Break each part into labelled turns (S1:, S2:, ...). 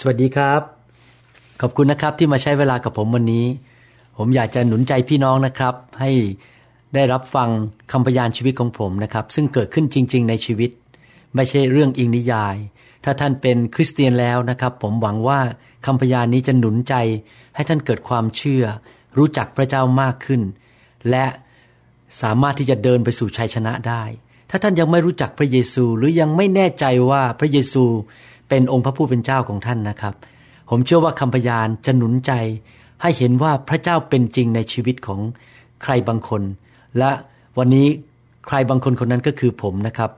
S1: สวัสดีครับ ขอบคุณนะครับที่มาใช้เวลากับผมวันนี้ ผมอยากจะหนุนใจพี่น้องนะครับ ให้ได้รับฟังคำพยานชีวิตของผมนะครับ ซึ่งเกิดขึ้นจริง ๆ ในชีวิต ไม่ใช่เรื่องอิงนิยาย ถ้าท่านเป็นคริสเตียนแล้วนะครับ ผมหวังว่าคำพยานนี้จะหนุนใจ ให้ท่านเกิดความเชื่อ รู้จักพระเจ้ามากขึ้น และสามารถที่จะเดินไปสู่ชัยชนะได้ ถ้าท่านยังไม่รู้จักพระเยซูหรือยังไม่แน่ใจว่าพระเยซู เป็นองค์พระผู้เป็นเจ้าของท่านนะครับ ผมเชื่อว่าคำพยานจะหนุนใจ ให้เห็นว่าพระเจ้าเป็นจริงในชีวิตของใครบางคน และวันนี้ใครบางคนคนนั้นก็คือผมนะครับ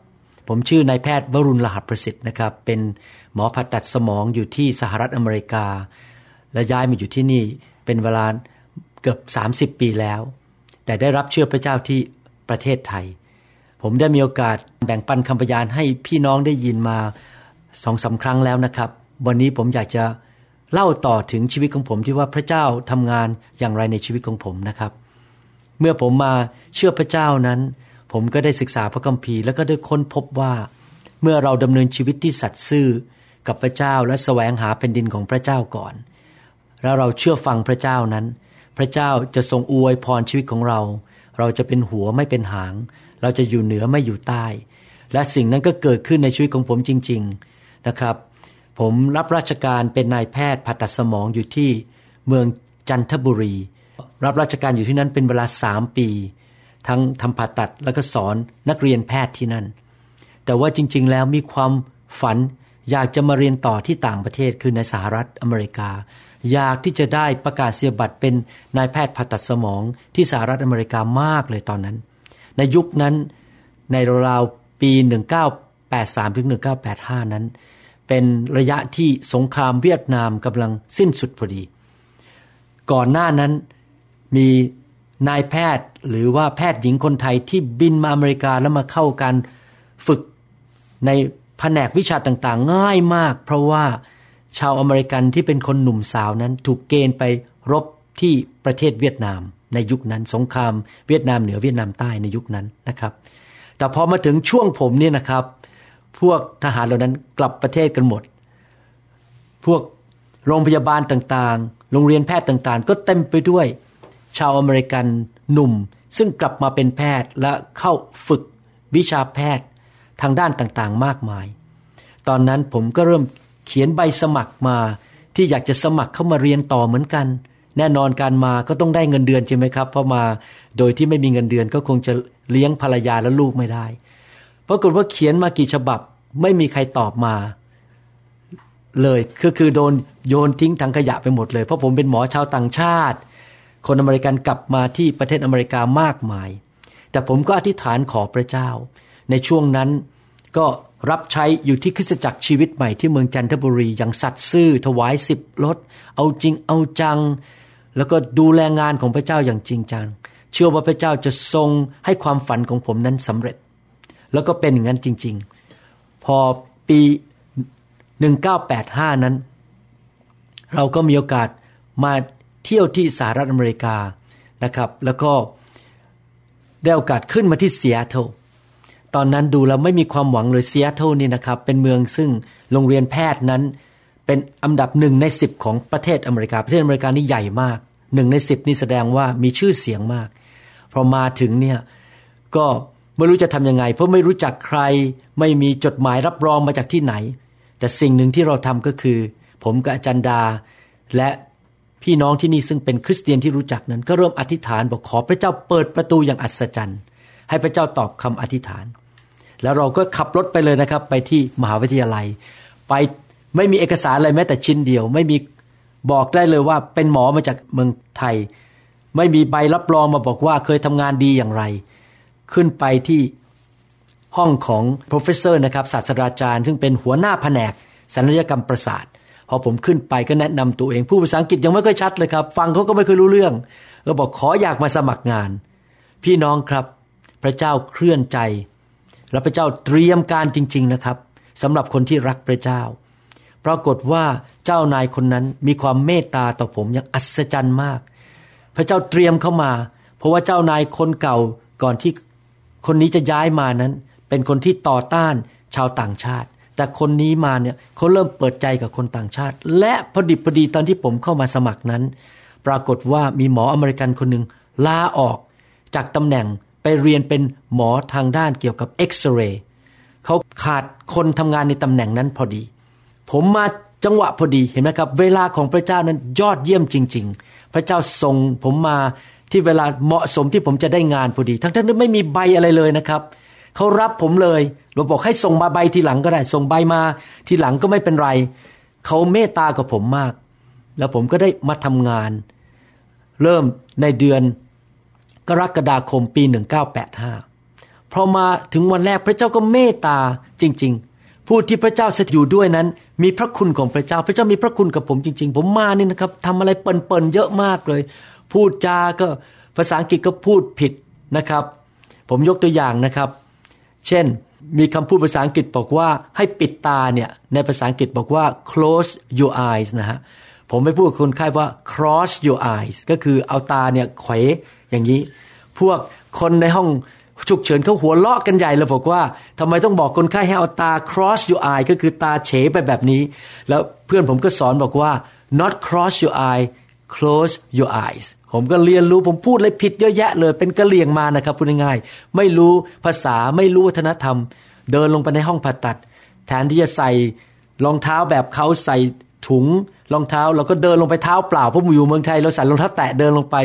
S1: ผมชื่อนายแพทย์วรุณรหัสประสิทธิ์นะครับ เป็นหมอผ่าตัดสมองอยู่ที่สหรัฐอเมริกา และย้ายมาอยู่ที่นี่เป็นเวลาเกือบ 30 ปีแล้ว แต่ได้รับเชื่อพระเจ้าที่ประเทศไทย ผมได้มีโอกาสแบ่งปันคำพยานให้พี่น้องได้ยินมา สองสาครั้งแล้วนะครับ วันนี้ผมอยากจะเล่าต่อถึงชีวิตของผมที่ว่าพระเจ้าทำงานอย่างไรในชีวิตของผมนะครับ เมื่อผมมาเชื่อพระเจ้านั้น ผมก็ได้ศึกษาพระคัมภีร์ แล้วก็ได้ค้นพบว่า เมื่อเราดำเนินชีวิตที่สัตย์ซื่อกับพระเจ้าและแสวงหาแผ่นดินของพระเจ้าก่อน แล้วเราเชื่อฟังพระเจ้านั้น พระเจ้าจะทรงอวยพรชีวิตของเรา เราจะเป็นหัวไม่เป็นหาง เราจะอยู่เหนือไม่อยู่ใต้ และสิ่งนั้นก็เกิดขึ้นในชีวิตของผมจริง ๆ นะครับ ผมรับราชการเป็นนายแพทย์ผ่าตัดสมองอยู่ที่เมืองจันทบุรี รับราชการอยู่ที่นั้นเป็นเวลาสามปี ทั้งทำผ่าตัดแล้วก็สอนนักเรียนแพทย์ที่นั่น แต่ว่าจริง ๆ แล้วมีความฝันอยากจะมาเรียนต่อที่ต่างประเทศคือในสหรัฐอเมริกา อยากที่จะได้ประกาศเสียบัตรเป็นนายแพทย์ผ่าตัดสมองที่สหรัฐอเมริกามากเลยตอนนั้น ในยุคนั้นในราวปี 83ถึง1985 นั้น เป็นระยะที่สงครามเวียดนามกำลังสิ้นสุดพอดี ก่อนหน้านั้นมีนายแพทย์หรือว่าแพทย์หญิงคนไทยที่บินมาอเมริกาแล้วมาเข้าการฝึกในแผนกวิชาต่างๆ ง่ายมาก เพราะว่าชาวอเมริกันที่เป็นคนหนุ่มสาวนั้นถูกเกณฑ์ไปรบที่ประเทศเวียดนาม ในยุคนั้นสงครามเวียดนามเหนือเวียดนามใต้ในยุคนั้นนะครับ แต่พอมาถึงช่วงผมเนี่ยนะครับ พวกทหารเหล่านั้นกลับประเทศกันหมด พวกโรงพยาบาลต่างๆ โรงเรียนแพทย์ต่างๆ ก็เต็มไปด้วย ชาวอเมริกันหนุ่ม ซึ่งกลับมาเป็นแพทย์และเข้าฝึกวิชาแพทย์ทางด้านต่างๆ มากมาย ตอนนั้นผมก็เริ่มเขียนใบสมัครมาที่อยากจะสมัครเข้ามาเรียนต่อเหมือนกัน แน่นอนการมาก็ต้องได้เงินเดือนใช่ไหมครับเพราะมาโดยที่ไม่มีเงินเดือนก็คงจะเลี้ยงภรรยาและลูกไม่ได้ ปรากฏว่าเขียนมากี่ฉบับไม่มีใครตอบมา เลยคือคือโดนโยนทิ้งถังขยะไปหมดเลย เพราะผมเป็นหมอชาวต่างชาติ คนอเมริกันกลับมาที่ประเทศอเมริกามากมาย แต่ผมก็อธิษฐานขอพระเจ้า ในช่วงนั้นก็รับใช้อยู่ที่คริสตจักรชีวิตใหม่ที่เมืองจันทบุรีอย่างสัตย์ซื่อถวายสิบรถเอาจริงเอาจัง แล้วก็ดูแลงานของพระเจ้าอย่างจริงจัง เชื่อว่าพระเจ้าจะทรงให้ความฝันของผมนั้นสำเร็จ แล้วก็เป็นอย่างนั้นจริง ๆ พอปี 1985 นั้น เราก็มีโอกาสมาเที่ยวที่สหรัฐอเมริกานะครับ แล้วก็ได้โอกาสขึ้นมาที่เซียโตรตอนนั้นดูแล้วไม่มีความหวังเลยเซียโตรนี่นะครับ เป็นเมืองซึ่งโรงเรียนแพทย์นั้นเป็นอันดับหนึ่งในสิบของประเทศอเมริกา ประเทศอเมริกานี่ใหญ่มากหนึ่งในสิบนี่แสดงว่ามีชื่อเสียงมากพอมาถึงเนี่ยก็ ไม่รู้จะทำยังไง เพราะไม่รู้จักใคร ไม่มีจดหมายรับรองมาจากที่ไหน แต่สิ่งหนึ่งที่เราทำก็คือ ผมกับอาจารย์ดา และพี่น้องที่นี่ซึ่งเป็นคริสเตียนที่รู้จักนั้นก็เริ่มอธิษฐานบอกขอพระเจ้าเปิดประตูอย่างอัศจรรย์ ให้พระเจ้าตอบคำอธิษฐาน แล้วเราก็ขับรถไปเลยนะครับ ไปที่มหาวิทยาลัย ไปไม่มีเอกสารอะไรแม้แต่ชิ้นเดียว ไม่มีบอกได้เลยว่าเป็นหมอมาจากเมืองไทย ไม่มีใบรับรองมาบอกว่าเคยทำงานดีอย่างไร ขึ้นไปที่ห้องของ professor นะครับศาสตราจารย์ ซึ่งเป็นหัวหน้าแผนกสัญญกรรมประสาทพอผมขึ้นไปก็แนะนำตัวเองผู้ภาษาอังกฤษยังไม่ค่อยชัดเลยครับ ฟังเขาก็ไม่เคยรู้เรื่องก็บอกขออยากมาสมัครงาน พี่น้องครับ พระเจ้าเคลื่อนใจ และพระเจ้าเตรียมการจริง ๆนะครับสำหรับคนที่รักพระเจ้า ปรากฏว่าเจ้านายคนนั้นมีความเมตตาต่อผมอย่างอัศจรรย์มาก พระเจ้าเตรียมเข้ามา เพราะว่าเจ้านายคนเก่าก่อนที่ คนนี้จะย้ายมานั้น เป็นคนที่ต่อต้านชาวต่างชาติ แต่คนนี้มาเนี่ยเขาเริ่มเปิดใจกับคนต่างชาติ และพอดิบพอดีตอนที่ผมเข้ามาสมัครนั้น ปรากฏว่ามีหมออเมริกันคนหนึ่งลาออกจากตำแหน่งไปเรียนเป็นหมอทางด้านเกี่ยวกับเอ็กซเรย์เขาขาดคนทำงานในตำแหน่งนั้นพอดี ผมมาจังหวะพอดีเห็นไหมครับ เวลาของพระเจ้านั้นยอดเยี่ยมจริง ๆ พระเจ้าส่งผมมาที่เวลาเหมาะสมที่ผมจะได้งานพอดีทั้งที่ไม่มีใบอะไรเลยนะครับเขารับผมเลยเราบอกให้ส่งมาใบทีหลังก็ได้ ส่งใบมาทีหลังก็ไม่เป็นไรเขาเมตตากับผมมาก แล้วผมก็ได้มาทำงาน เริ่มในเดือนกรกฎาคมปี 1985 พอมาถึงวันแรกพระเจ้าก็เมตตาจริง ๆ ผู้ที่พระเจ้าสด็จอยู่ด้วยนั้น มีพระคุณของพระเจ้า พระเจ้ามีพระคุณกับผมจริง ๆ ผมมานี่นะครับทำอะไรเปิ่นๆเยอะมากเลย พูดจาก็ภาษาอังกฤษก็พูดผิดนะครับ ผมยกตัวอย่างนะครับ เช่นมีคำพูดภาษาอังกฤษบอกว่าให้ปิดตาเนี่ยในภาษาอังกฤษบอกว่า close your eyes นะฮะผมไปพูดกับคนไข้ว่า cross your eyes ก็คือเอาตาเนี่ยเขวอย่างนี้ พวกคนในห้อง ฉุกเฉินเขาหัวเราะกันใหญ่เลยบอกว่าทำไมต้องบอกคนไข้ให้เอาตา cross your eye ก็คือตาเฉไปแบบนี้ แล้วเพื่อนผมก็สอนบอกว่า not cross your eye close your eyes ผมก็เรียนรู้ผมพูดอะไรผิดเยอะแยะเลยเป็นกะเหลี่ยงมานะครับพูดง่ายๆไม่รู้ภาษาไม่รู้วัฒนธรรม เดินลงไปในห้องผ่าตัด แทนที่จะใส่รองเท้าแบบเขาใส่ ถุงรองเท้าเราก็เดินลงไปเท้าเปล่าเพราะอยู่เมืองไทยเราใส่รองเท้าแตะเดินลงไป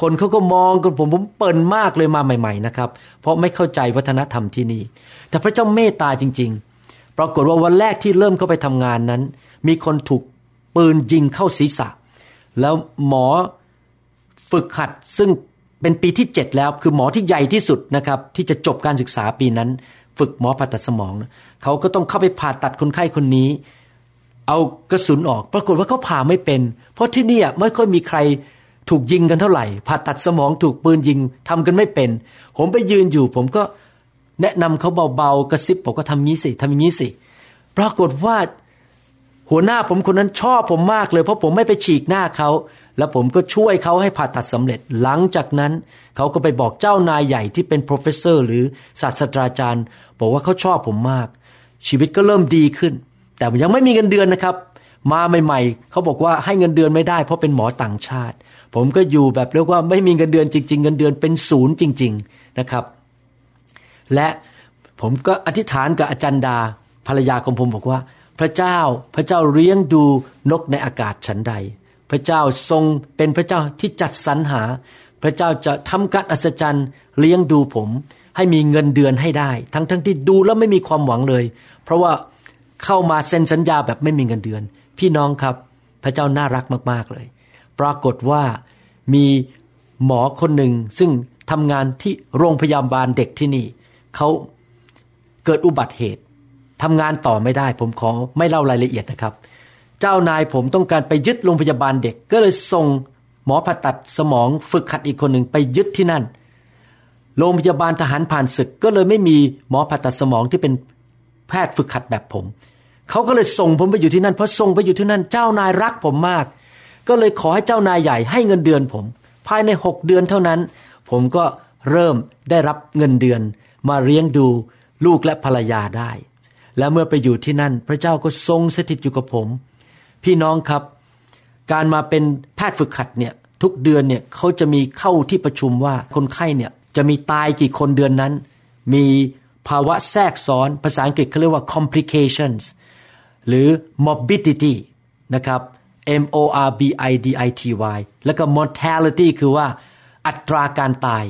S1: คนเขาก็มองกันผมผมเปิ่นมากเลยมาใหม่ ๆนะครับ เพราะไม่เข้าใจวัฒนธรรมที่นี่ แต่พระเจ้าเมตตาจริง ๆ ปรากฏว่าวันแรกที่เริ่มเข้าไปทำงานนั้น มีคนถูกปืนยิงเข้าศีรษะ แล้วหมอฝึกหัดซึ่งเป็นปีที่ 7 แล้วคือหมอที่ใหญ่ที่สุดนะครับที่จะจบการศึกษาปีนั้น ฝึกหมอผ่าตัดสมอง เขาก็ต้องเข้าไปผ่าตัดคนไข้คนนี้ เอากระสุนออก ปรากฏว่าเขาผ่าไม่เป็น เพราะที่นี่ไม่ค่อยมีใครถูกยิงกันเท่าไหร่ผ่าตัดสมองถูกปืนยิงทำกันไม่เป็น ผมไปยืนอยู่ ผมก็แนะนำเขาเบาๆกระซิบผมก็ทำงี้สิทำางี้สิ ปรากฏว่าหัวหน้าผมคนนั้นชอบผมมากเลยเพราะผมไม่ไปฉีกหน้าเขา แล้วผมก็ช่วยเขาให้ผ่าตัดสำเร็จหลังจากนั้นเขาก็ไปบอกเจ้านายใหญ่ที่เป็น professor หรือศาสตราจารย์ บอกว่าเขาชอบผมมาก ชีวิตก็เริ่มดีขึ้น แต่ยังไม่มีเงินเดือนนะครับ มาใหม่ ๆเขาบอกว่าให้เงินเดือนไม่ได้เพราะเป็นหมอต่างชาติ ผมก็อยู่แบบเรียกว่าไม่มีเงินเดือนจริง ๆ เงินเดือนเป็นศูนย์จริง ๆนะครับ และผมก็อธิษฐานกับอาจารย์ดาภรรยาของผมบอกว่า พระเจ้าพระเจ้าเลี้ยงดูนกในอากาศฉันใด พระเจ้าทรงเป็นพระเจ้าที่จัดสรรหา พระเจ้าจะทำการอัศจรรย์เลี้ยงดูผม ให้มีเงินเดือนให้ได้ ทั้งๆทที่ดูแล้วไม่มีความหวังเลย เพราะว่า เข้ามาเซ็นสัญญาแบบไม่มีเงินเดือน พี่น้องครับ พระเจ้าน่ารักมากๆเลย ปรากฏว่ามีหมอคนหนึ่งซึ่งทำงานที่โรงพยาบาลเด็กที่นี่ เขาเกิดอุบัติเหตุทำงานต่อไม่ได้ ผมขอไม่เล่ารายละเอียดนะครับ เจ้านายผมต้องการไปยึดโรงพยาบาลเด็ก ก็เลยส่งหมอผ่าตัดสมองฝึกขัดอีกคนหนึ่งไปยึดที่นั่น โรงพยาบาลทหารผ่านศึกก็เลยไม่มีหมอผ่าตัดสมองที่เป็นแพทย์ฝึกขัดแบบผม เขาก็เลยส่งผมไปอยู่ที่นั่น เพราะส่งไปอยู่ที่นั่นเจ้านายรักผมมาก ก็เลยขอให้เจ้านายใหญ่ให้เงินเดือนผม ภายในหกเดือนเท่านั้น ผมก็เริ่มได้รับเงินเดือน มาเลี้ยงดูลูกและภรรยาได้ และเมื่อไปอยู่ที่นั่น พระเจ้าก็ทรงสถิตอยู่กับผม พี่น้องครับ การมาเป็นแพทย์ฝึกขัดเนี่ยทุกเดือนเนี่ยเขาจะมีเข้าที่ประชุมว่าคนไข้เนี่ยจะมีตายกี่คนเดือนนั้น มีภาวะแทรกซ้อนภาษาอังกฤษเขาเรียกว่า complications หรือ morbidity นะครับ M O R B I D I T Y แล้วก็ mortality คือว่าอัตราการตาย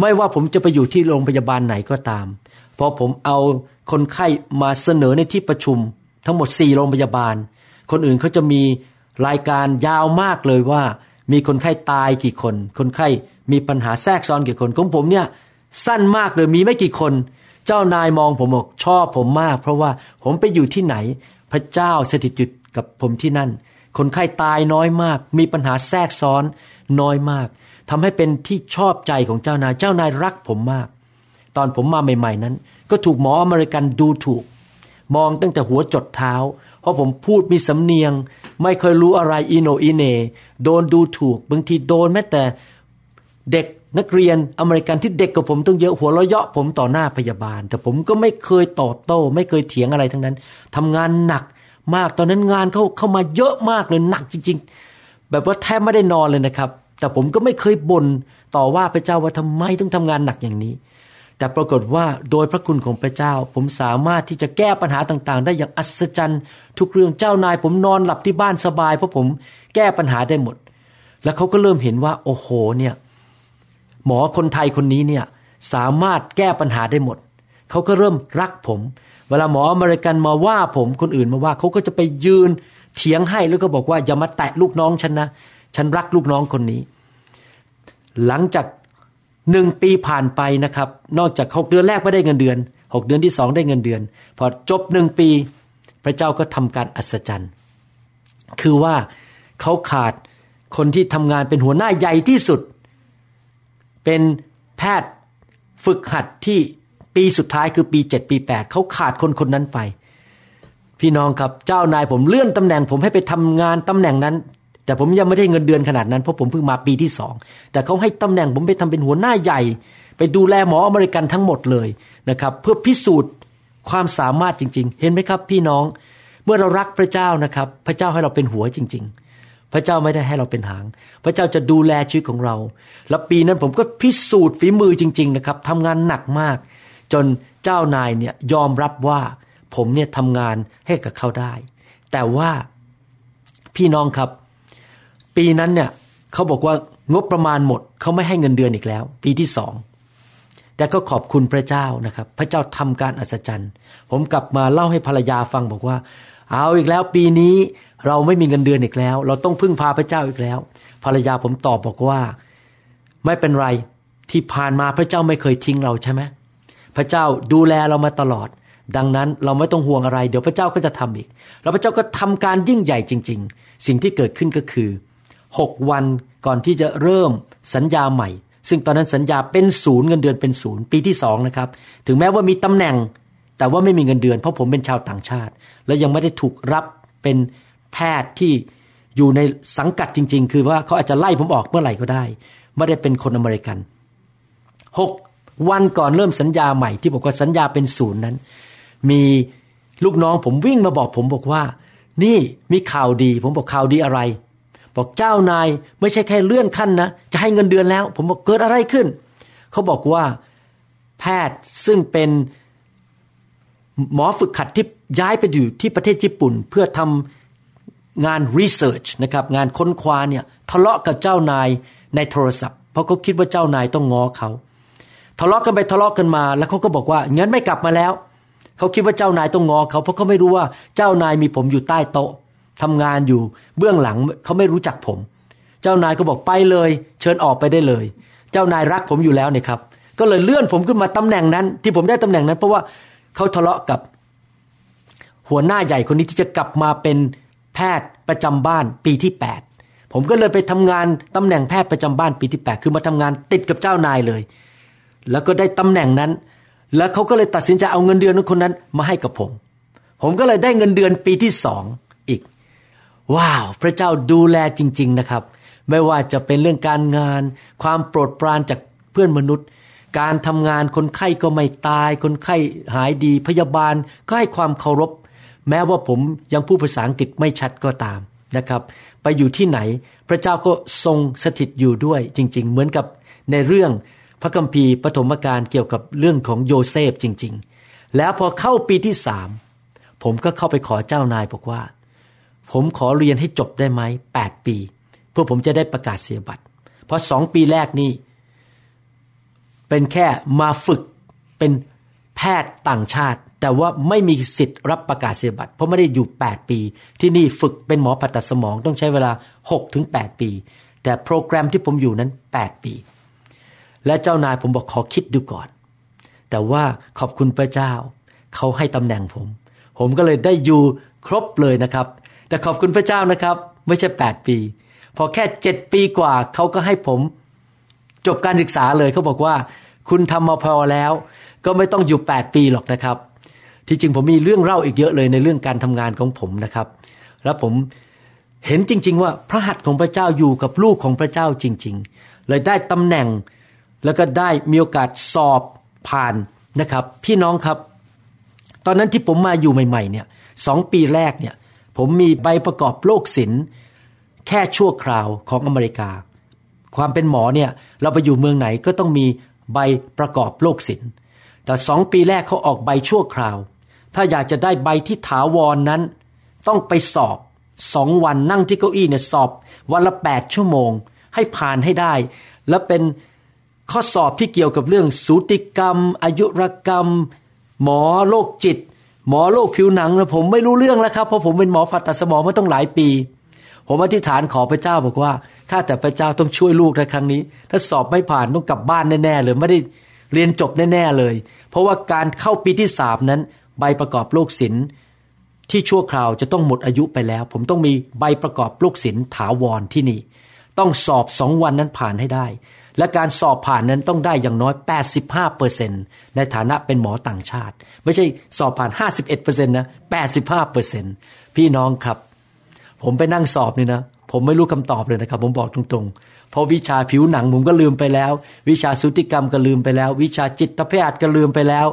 S1: ไม่ว่าผมจะไปอยู่ที่โรงพยาบาลไหนก็ตาม พอผมเอาคนไข้มาเสนอในที่ประชุมทั้งหมด 4 โรงพยาบาล คนอื่นเขาจะมีรายการยาวมากเลยว่า มีคนไข้ตายกี่คน คนไข้มีปัญหาแทรกซ้อนกี่คนของผมเนี่ยสั้นมากเลยมีไม่กี่คน เจ้านายมองผมบอกชอบผมมาก เพราะว่าผมไปอยู่ที่ไหน พระเจ้าสถิตอยู่กับผมที่นั่น คนไข้ตายน้อยมาก มีปัญหาแทรกซ้อนน้อยมากทำให้เป็นที่ชอบใจของเจ้านาย เจ้านายรักผมมาก ตอนผมมาใหม่ ๆนั้น ก็ถูกหมออเมริกันดูถูก มองตั้งแต่หัวจดเท้า เพราะผมพูดมีสำเนียง ไม่เคยรู้อะไรอิโนอิเน โดนดูถูก บางทีโดนแม้แต่เด็ก นักเรียนอเมริกันที่เด็กกว่าผมต้องเยอะหัวเราะเยาะผมต่อหน้าพยาบาล แต่ผมก็ไม่เคยตอบโต้ ไม่เคยเถียงอะไรทั้งนั้นทำงานหนักมากตอนนั้นงานเข้าเข้ามาเยอะมากเลยหนักจริง ๆ แบบว่าแทบไม่ได้นอนเลยนะครับ แต่ผมก็ไม่เคยบ่นต่อว่าพระเจ้าว่าทำไมต้องทำงานหนักอย่างนี้ แต่ปรากฏว่าโดยพระคุณของพระเจ้า ผมสามารถที่จะแก้ปัญหาต่างๆ ได้อย่างอัศจรรย์ ทุกเรื่องเจ้านาย ผมนอนหลับที่บ้านสบายเพราะผมแก้ปัญหาได้หมด แล้วเขาก็เริ่มเห็นว่าโอ้โหเนี่ย หมอคนไทยคนนี้เนี่ยสามารถแก้ปัญหาได้หมด เขาก็เริ่มรักผม เวลาหมออเมริกันมาว่าผมคนอื่นมาว่าเขาก็จะไปยืนเถียงให้แล้วก็บอกว่าอย่ามาแตะลูกน้องฉันนะ ฉันรักลูกน้องคนนี้ หลังจากหนึ่งปีผ่านไปนะครับ นอกจากหกเดือนแรกไม่ได้เงินเดือนหกเดือนที่สองได้เงินเดือน พอจบหนึ่งปี พระเจ้าก็ทำการอัศจรรย์ คือว่าเขาขาดคนที่ทำงานเป็นหัวหน้าใหญ่ที่สุด เป็นแพทย์ฝึกหัดที่ปีสุดท้ายคือปี 7 ปี 8 เขาขาดคนคนนั้นไป พี่น้องครับเจ้านายผมเลื่อนตำแหน่ง ผมให้ไปทำงานตำแหน่งนั้น แต่ผมยังไม่ได้เงินเดือนขนาดนั้นเพราะผมเพิ่งมาปีที่สองแต่เขาให้ตำแหน่งผมไปทำเป็นหัวหน้าใหญ่ ไปดูแลหมออเมริกันทั้งหมดเลยนะครับ เพื่อพิสูจน์ความสามารถจริง ๆ เห็นไหมครับ พี่น้อง เมื่อเรารักพระเจ้านะครับ พระเจ้าให้เราเป็นหัวจริง ๆ พระเจ้าไม่ได้ให้เราเป็นหาง พระเจ้าจะดูแลชีวิตของเรา แล้วปีนั้นผมก็พิสูจน์ฝีมือจริง ๆ นะครับทำงานหนักมาก จนเจ้านายเนี่ยยอมรับว่าผมเนี่ยทำงานให้กับเขาได้ แต่ว่าพี่น้องครับ ปีนั้นเนี่ยเขาบอกว่างบประมาณหมดเขาไม่ให้เงินเดือนอีกแล้ว ปีที่สองแต่ก็ขอบคุณพระเจ้านะครับ พระเจ้าทำการอัศจรรย์ ผมกลับมาเล่าให้ภรรยาฟังบอกว่า เอาอีกแล้วปีนี้ เราไม่มีเงินเดือนอีกแล้ว เราต้องพึ่งพาพระเจ้าอีกแล้ว ภรรยาผมตอบบอกว่า ไม่เป็นไรที่ผ่านมาพระเจ้าไม่เคยทิ้งเราใช่ไหมพระเจ้าดูแลเรามาตลอด ดังนั้นเราไม่ต้องห่วงอะไร เดี๋ยวพระเจ้าก็จะทำอีก แล้วพระเจ้าก็ทำการยิ่งใหญ่จริง ๆ สิ่งที่เกิดขึ้นก็คือหกวันก่อนที่จะเริ่มสัญญาใหม่ ซึ่งตอนนั้นสัญญาเป็นศูนย์เงินเดือนเป็นศูนย์ปีที่สองนะครับ ถึงแม้ว่ามีตำแหน่ง แต่ว่าไม่มีเงินเดือน เพราะผมเป็นชาวต่างชาติ และยังไม่ได้ถูกรับเป็น แพทย์ที่อยู่ในสังกัดจริง ๆ คือว่าเขาอาจจะไล่ผมออกเมื่อไหร่ก็ได้ ไม่ได้เป็นคนอเมริกันหกวันก่อนเริ่มสัญญาใหม่ที่บอกว่าสัญญาเป็นศูนย์นั้น มีลูกน้องผมวิ่งมาบอกผมบอกว่า นี่มีข่าวดี ผมบอกข่าวดีอะไร บอกเจ้านายไม่ใช่แค่เลื่อนขั้นนะ จะให้เงินเดือนแล้ว ผมบอกเกิดอะไรขึ้น เขาบอกว่าแพทย์ซึ่งเป็นหมอฝึกขัดที่ย้ายไปอยู่ที่ประเทศญี่ปุ่น เพื่อทำ งานรีเสิร์ชนะครับงานค้นคว้าเนี่ยทะเลาะกับเจ้านายในโทรศัพท์ เพราะเขาคิดว่าเจ้านายต้องง้อเขาทะเลาะกันไปทะเลาะกันมา แล้วเขาก็บอกว่างั้นไม่กลับมาแล้วเขาคิดว่าเจ้านายต้องง้อเขาเพราะเขาไม่รู้ว่าเจ้านายมีผมอยู่ใต้โต๊ะทำงานอยู่เบื้องหลังเขาไม่รู้จักผม เจ้านายก็บอกไปเลย เชิญออกไปได้เลย เจ้านายรักผมอยู่แล้วเนี่ยครับ ก็เลยเลื่อนผมขึ้นมาตำแหน่งนั้น ที่ผมได้ตำแหน่งนั้น เพราะว่าเขาทะเลาะกับ หัวหน้าใหญ่คนนี้ที่จะกลับมาเป็น แพทย์ประจำบ้านปีที่ 8 ผมก็เลยไปทำงานตำแหน่งแพทย์ประจำบ้านปีที่ 8 คือมาทำงานติดกับเจ้านายเลย แล้วก็ได้ตำแหน่งนั้น แล้วเขาก็เลยตัดสินใจเอาเงินเดือนคนนั้นมาให้กับผม ผมก็เลยได้เงินเดือนปีที่สองอีก ว้าว พระเจ้าดูแลจริง ๆนะครับ ไม่ว่าจะเป็นเรื่องการงาน ความโปรดปรานจากเพื่อนมนุษย์การทำงานคนไข้ก็ไม่ตาย คนไข้หายดีพยาบาลก็ให้ความเคารพ แม้ว่าผมยังพูดภาษาอังกฤษไม่ชัดก็ตามนะครับ ไปอยู่ที่ไหน พระเจ้าก็ทรงสถิตอยู่ด้วยจริง ๆ เหมือนกับในเรื่องพระคัมภีร์ปฐมกาลเกี่ยวกับเรื่องของโยเซฟจริง ๆ แล้วพอเข้าปีที่สามผมก็เข้าไปขอเจ้านายบอกว่า ผมขอเรียนให้จบได้ไหมแปดปี เพื่อผมจะได้ประกาศเสียบัตร เพราะสองปีแรกนี่เป็นแค่มาฝึกเป็น แพทย์ต่างชาติ แต่ว่าไม่มีสิทธิ์รับประกาศเสียบัตรเพราะไม่ได้อยู่ 8 ปี ที่นี่ฝึกเป็นหมอผ่าตัดสมองต้องใช้เวลา6ถึง8ปี แต่โปรแกรมที่ผมอยู่นั้น 8 ปี และเจ้านายผมบอกขอคิดดูก่อน แต่ว่าขอบคุณพระเจ้า เขาให้ตำแหน่งผม ผมก็เลยได้อยู่ครบเลยนะครับ แต่ขอบคุณพระเจ้านะครับ ไม่ใช่ 8 ปี พอแค่ 7 ปีกว่า เขาก็ให้ผม จบการศึกษาเลยเขาบอกว่า คุณทำมาพอแล้ว ก็ไม่ต้องอยู่ 8 ปีหรอกนะครับ ที่จริงผมมีเรื่องเล่าอีกเยอะเลยในเรื่องการทำงานของผมนะครับ แล้วผมเห็นจริง ๆ ว่าพระหัตถ์ของพระเจ้าอยู่กับลูกของพระเจ้าจริง ๆ เลยได้ตำแหน่งแล้วก็ได้มีโอกาสสอบผ่านนะครับ พี่น้องครับ ตอนนั้นที่ผมมาอยู่ใหม่ ๆ เนี่ยสองปีแรกเนี่ยผมมีใบประกอบโรคศิลป์แค่ชั่วคราวของอเมริกา ความเป็นหมอเนี่ยเราไปอยู่เมืองไหนก็ต้องมีใบประกอบโรคศิลป์ แต่สองปีแรกเขาออกใบชั่วคราว ถ้าอยากจะได้ใบที่ถาวรนนั้น ต้องไปสอบสองวันนั่งที่เก้าอี้เนี่ยสอบ วันละแปดชั่วโมง ให้ผ่านให้ได้ และเป็นข้อสอบที่เกี่ยวกับเรื่องสูติกรรม อายุรกรรม หมอโรคจิต หมอโรคผิวหนังนะผมไม่รู้เรื่องแล้วครับเพราะผมเป็นหมอผ่าตัดสมองมาต้องหลายปี ผมอธิษฐานขอพระเจ้าบอกว่าข้าแต่พระเจ้าต้องช่วยลูกในครั้งนี้ ถ้าสอบไม่ผ่านต้องกลับบ้านแน่ๆเลยไม่ได้ เรียนจบแน่ๆเลย เพราะว่าการเข้าปีที่สามนั้น ใบประกอบโรคศิลป์ที่ชั่วคราวจะต้องหมดอายุไปแล้ว ผมต้องมีใบประกอบลูกศิลถาวรที่นี่ ต้องสอบสองวันนั้นผ่านให้ได้ และการสอบผ่านนั้นต้องได้อย่างน้อย 85เปอร์เซ็นในฐานะเป็นหมอต่างชาติ ไม่ใช่สอบผ่าน 51เปอร์เซ็นต์นะ 85เปอร์เซ็นพี่น้องครับ ผมไปนั่งสอบนี่นะ ผมไม่รู้คำตอบเลยนะครับ ผมบอกตรงๆ เพราะวิชาผิวหนังผมก็ลืมไปแล้ว วิชาสุติกรรมก็ลืมไปแล้ว วิชาจิตแพทย์ก็ลืมไปแล้ว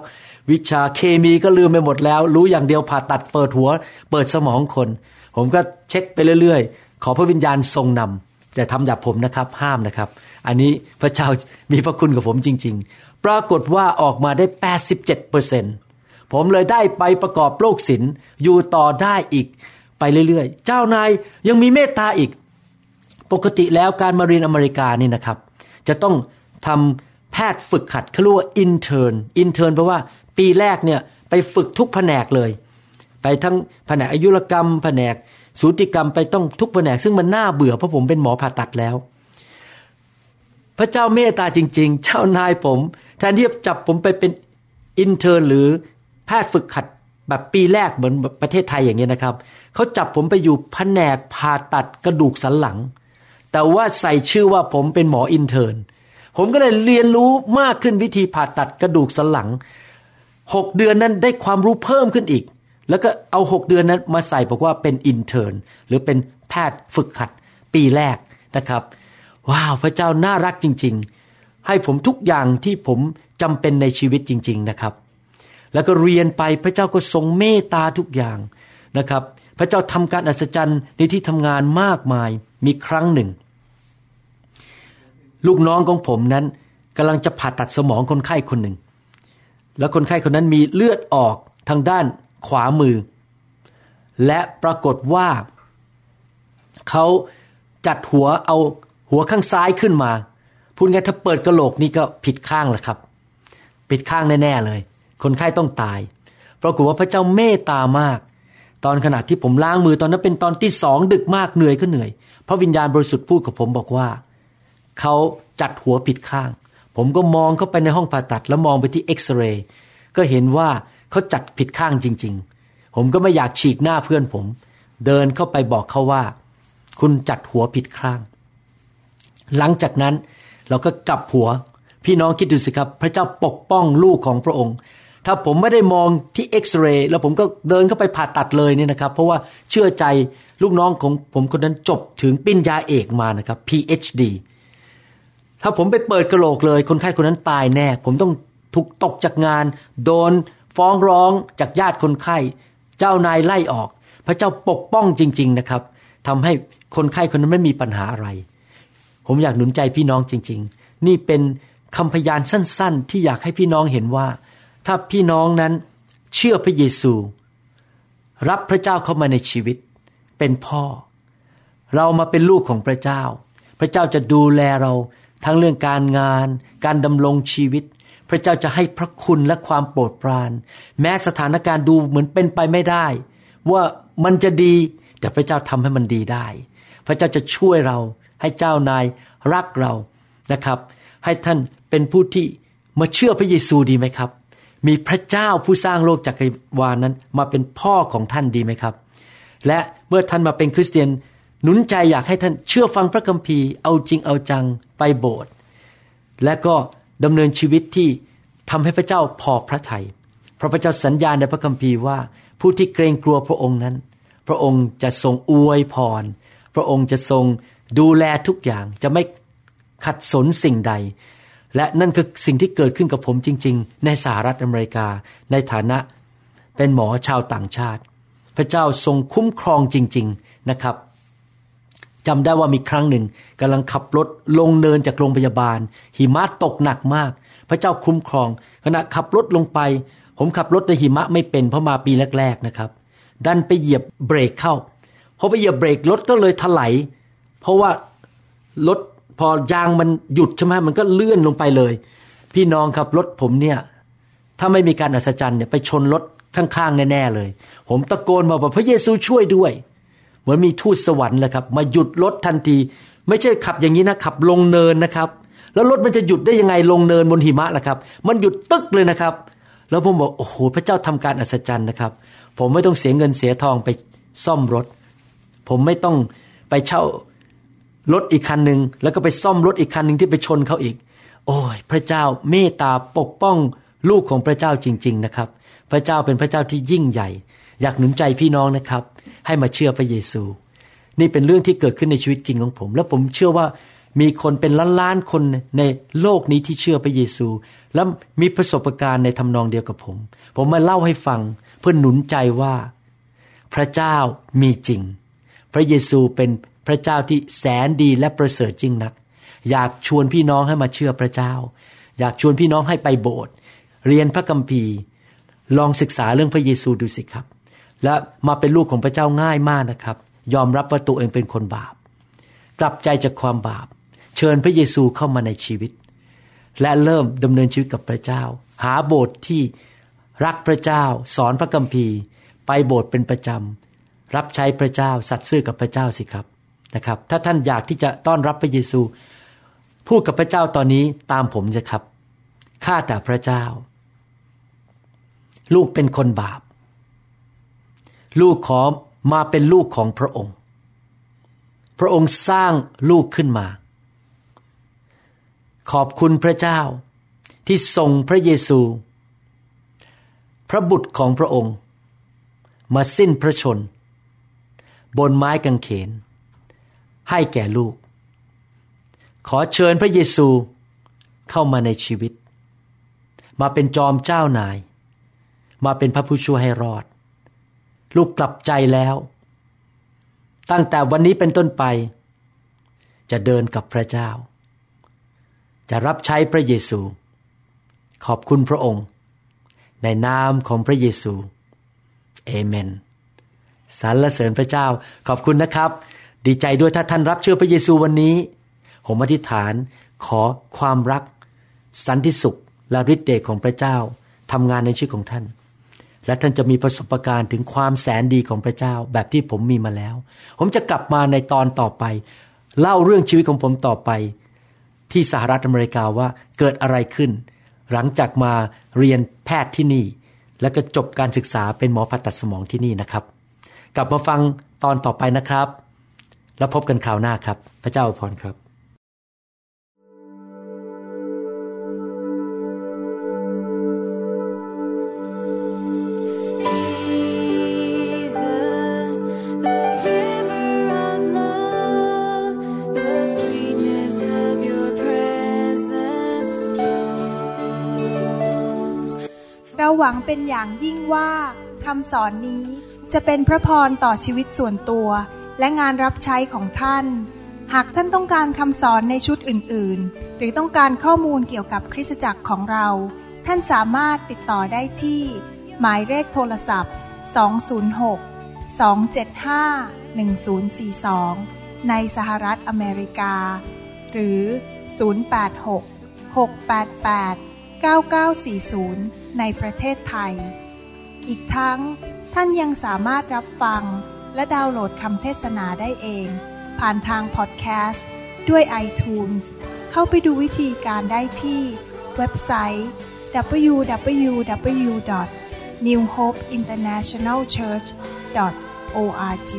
S1: วิชาเคมีก็ลืมไปหมดแล้ว รู้อย่างเดียวผ่าตัดเปิดหัว เปิดสมองคน ผมก็เช็คไปเรื่อยๆ ขอพระวิญญาณทรงนำแต่ทำแบบผมนะครับห้ามนะครับ อันนี้พระเจ้ามีพระคุณกับผมจริง ๆ ปรากฏว่าออกมาได้ 87เปอร์เซ็นต์ผมเลยได้ไปประกอบโรคศิลป์อยู่ต่อได้อีกไปเรื่อยๆ เจ้านายยังมีเมตตาอีก ปกติแล้วการมาเรียนอเมริกานี่นะครับ จะต้องทำแพทย์ฝึกหัดเขาเรียกว่า intern intern แปลว่าปีแรกเนี่ยไปฝึกทุกแผนกเลย ไปทั้งแผนกอายุรกรรม แผนกสูติกรรมไปต้องทุกแผนก ซึ่งมันน่าเบื่อเพราะผมเป็นหมอผ่าตัดแล้ว พระเจ้าเมตตาจริง ๆ เจ้านายผม แทนที่จะจับผมไปเป็น intern หรือแพทย์ฝึกหัดแบบปีแรกเหมือนประเทศไทยอย่างเงี้ยนะครับเขาจับผมไปอยู่แผนกผ่าตัดกระดูกสันหลัง แต่ว่าใส่ชื่อว่าผมเป็นหมอ internผมก็เลยเรียนรู้มากขึ้นวิธีผ่าตัดกระดูกสันหลังหกเดือนนั้นได้ความรู้เพิ่มขึ้นอีก แล้วก็เอาหกเดือนนั้นมาใส่บอกว่าเป็นอินเทอร์นหรือเป็นแพทย์ฝึกหัดปีแรกนะครับ ว้าวพระเจ้าน่ารักจริง ๆ ให้ผมทุกอย่างที่ผมจำเป็นในชีวิตจริง ๆนะครับ แล้วก็เรียนไปพระเจ้าก็ทรงเมตตาทุกอย่างนะครับ พระเจ้าทำการอัศจรรย์ในที่ทำงานมากมาย มีครั้งหนึ่ง ลูกน้องของผมนั้นกำลังจะผ่าตัดสมองคนไข้คนหนึ่ง แล้วคนไข้คนนั้นมีเลือดออกทางด้านขวามือ และปรากฏว่า เขาจัดหัวเอาหัวข้างซ้ายขึ้นมา พูดง่ายถ้าเปิดกระโหลกนี่ก็ผิดข้างแหละครับ ผิดข้างแน่ ๆ เลย คนไข้ต้องตาย ปรากฏว่าพระเจ้าเมตตามาก ตอนขณะที่ผมล้างมือตอนนั้นเป็นตอนที่สองดึกมากเหนื่อยก็เหนื่อย ระวิญญาณบริสุทธิ์พูดกับผมบอกว่า เขาจัดหัวผิดข้าง ผมก็มองเข้าไปในห้องผ่าตัด แล้วมองไปที่เอ็กซเรย์ก็เห็นว่าเขาจัดผิดข้างจริง ๆ ผมก็ไม่อยากฉีกหน้าเพื่อนผม เดินเข้าไปบอกเขาว่า คุณจัดหัวผิดข้าง หลังจากนั้นเราก็กลับหัว พี่น้องคิดดูสิครับ พระเจ้าปกป้องลูกของพระองค์ ถ้าผมไม่ได้มองที่เอ็กซเรย์แล้วผมก็เดินเข้าไปผ่าตัดเลยเนี่ยนะครับ เพราะว่าเชื่อใจลูกน้องของผมคนนั้นจบถึงปิ้นยาเอกมานะครับ PhD ถ้าผมไปเปิดกระโหลกเลย คนไข้คนนั้นตายแน่ ผมต้องถูกตกจากงาน โดนฟ้องร้องจากญาติคนไข้ เจ้านายไล่ออก พระเจ้าปกป้องจริง ๆนะครับทำให้คนไข้คนนั้นไม่มีปัญหาอะไร ผมอยากหนุนใจพี่น้องจริง ๆ นี่เป็นคำพยานสั้น ๆ ที่อยากให้พี่น้องเห็นว่า ถ้าพี่น้องนั้นเชื่อพระเยซู รับพระเจ้าเข้ามาในชีวิต เป็นพ่อ เรามาเป็นลูกของพระเจ้า พระเจ้าจะดูแลเราทั้งเรื่องการงาน การดำรงชีวิต พระเจ้าจะให้พระคุณและความโปรดปราน แม้สถานการณ์ดูเหมือนเป็นไปไม่ได้ ว่ามันจะดี แต่พระเจ้าทำให้มันดีได้ พระเจ้าจะช่วยเราให้เจ้านายรักเรานะครับ ให้ท่านเป็นผู้ที่มาเชื่อพระเยซูดีไหมครับ มีพระเจ้าผู้สร้างโลกจักรวาลนั้น มาเป็นพ่อของท่านดีไหมครับ และเมื่อท่านมาเป็นคริสเตียนหนุนใจอยากให้ท่านเชื่อฟังพระคัมภีร์เอาจริงเอาจังไปโบสถ์และก็ดำเนินชีวิตที่ทำให้พระเจ้าพอพระทยัยพระพระเจ้าสัญญาในพระคัมภีร์ว่า ผู้ที่เกรงกลัวพระองค์นั้น พระองค์จะทรงอวยพร พระองค์จะทรงดูแลทุกอย่างจะไม่ขัดสนสิ่งใด และนั่นคือสิ่งที่เกิดขึ้นกับผมจริง ๆ ในสหรัฐอเมริกา ในฐานะเป็นหมอชาวต่างชาติ พระเจ้าทรงคุ้มครองจริง ๆนะครับจำได้ว่ามีครั้งหนึ่งกำลังขับรถลงเนินจากโรงพยาบาล หิมะตกหนักมาก พระเจ้าคุ้มครอง ขณะขับรถลงไป ผมขับรถในหิมะไม่เป็นเพราะมาปีแรก ๆนะครับ ดันไปเหยียบเบรกเข้าพอไปเหยียบเบรกรถก็เลยถลายเพราะว่ารถ พอยางมันหยุดใช่ไหมมันก็เลื่อนลงไปเลย พี่น้องครับรถผมเนี่ย ถ้าไม่มีการอัศจรรย์เนี่ยไปชนรถข้างๆแน่ๆเลย ผมตะโกนมาบอกพระเยซูช่วยด้วย เหมือนมีทูตสวรรค์เลยครับ มาหยุดรถทันที ไม่ใช่ขับอย่างนี้นะขับลงเนินนะครับ แล้วรถมันจะหยุดได้ยังไงลงเนินบนหิมะล่ะครับ มันหยุดตึกเลยนะครับ แล้วผมบอกโอ้โหพระเจ้าทำการอัศจรรย์นะครับ ผมไม่ต้องเสียเงินเสียทองไปซ่อมรถ ผมไม่ต้องไปเช่า รถอีกคันหนึ่งแล้วก็ไปซ่อมรถอีกคันหนึ่งที่ไปชนเขาอีก โอ้ย พระเจ้าเมตตาปกป้องลูกของพระเจ้าจริง ๆ นะครับ พระเจ้าเป็นพระเจ้าที่ยิ่งใหญ่ อยากหนุนใจพี่น้องนะครับ ให้มาเชื่อพระเยซู นี่เป็นเรื่องที่เกิดขึ้นในชีวิตจริงของผม และผมเชื่อว่ามีคนเป็นล้านล้านคนในโลกนี้ที่เชื่อพระเยซู และมีประสบการณ์ในทำนองเดียวกับผม ผมมาเล่าให้ฟังเพื่อหนุนใจว่า พระเจ้ามีจริง พระเยซูเป็น พระเจ้าที่แสนดีและประเสริฐจริงนัก อยากชวนพี่น้องให้มาเชื่อพระเจ้า อยากชวนพี่น้องให้ไปโบสถ์เรียนพระคัมภีร์ ลองศึกษาเรื่องพระเยซูดูสิครับ และมาเป็นลูกของพระเจ้าง่ายมากนะครับ ยอมรับว่าตัวเองเป็นคนบาป กลับใจจากความบาป เชิญพระเยซูเข้ามาในชีวิต และเริ่มดำเนินชีวิตกับพระเจ้า หาโบสถ์ที่รักพระเจ้า สอนพระคัมภีร์ ไปโบสถ์เป็นประจำรับใช้พระเจ้าสัตย์ซื่อกับพระเจ้าสิครับ นะครับ ถ้าท่านอยากที่จะต้อนรับพระเยซู พูดกับพระเจ้าตอนนี้ตามผมจะครับข้าแต่พระเจ้า ลูกเป็นคนบาป ลูกขอมาเป็นลูกของพระองค์ พระองค์สร้างลูกขึ้นมา ขอบคุณพระเจ้าที่ส่งพระเยซู พระบุตรของพระองค์ มาสิ้นพระชน บนไม้กางเขน ให้แก่ลูก ขอเชิญพระเยซูเข้ามาในชีวิต มาเป็นจอมเจ้านาย มาเป็นพระผู้ช่วยให้รอด ลูกกลับใจแล้ว ตั้งแต่วันนี้เป็นต้นไป จะเดินกับพระเจ้า จะรับใช้พระเยซู ขอบคุณพระองค์ ในนามของพระเยซูเอเมนสรรเสริญพระเจ้าขอบคุณนะครับ ดีใจด้วยถ้าท่านรับเชื่อพระเยซูวันนี้ ผมอธิษฐานขอความรัก สันติสุข และฤทธิ์เดชของพระเจ้าทำงานในชีวิตของท่าน และท่านจะมีประสบการณ์ถึงความแสนดีของพระเจ้าแบบที่ผมมีมาแล้ว ผมจะกลับมาในตอนต่อไป เล่าเรื่องชีวิตของผมต่อไป ที่สหรัฐอเมริกาว่าเกิดอะไรขึ้น หลังจากมาเรียนแพทย์ที่นี่ แล้วก็จบการศึกษาเป็นหมอผ่าตัดสมองที่นี่นะครับ กลับมาฟังตอนต่อไปนะครับ แล้วพบกันคราวหน้าครับ พระเจ้าอวยพรครับ
S2: เราหวังเป็นอย่างยิ่งว่าคำสอนนี้จะเป็นพระพรต่อชีวิตส่วนตัว และงานรับใช้ของท่าน หากท่านต้องการคำสอนในชุดอื่น ๆ หรือต้องการข้อมูลเกี่ยวกับคริสตจักรของเรา ท่านสามารถติดต่อได้ที่ หมายเลขโทรศัพท์ 206 275 1042 ในสหรัฐอเมริกา หรือ 086 688 9940 ในประเทศไทย อีกทั้งท่านยังสามารถรับฟัง และดาวน์โหลดคำเทศนาได้เอง ผ่านทางพอดแคสต์ด้วย iTunes เข้าไปดูวิธีการได้ที่เว็บไซต์ www.newhopeinternationalchurch.org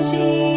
S3: Jesus.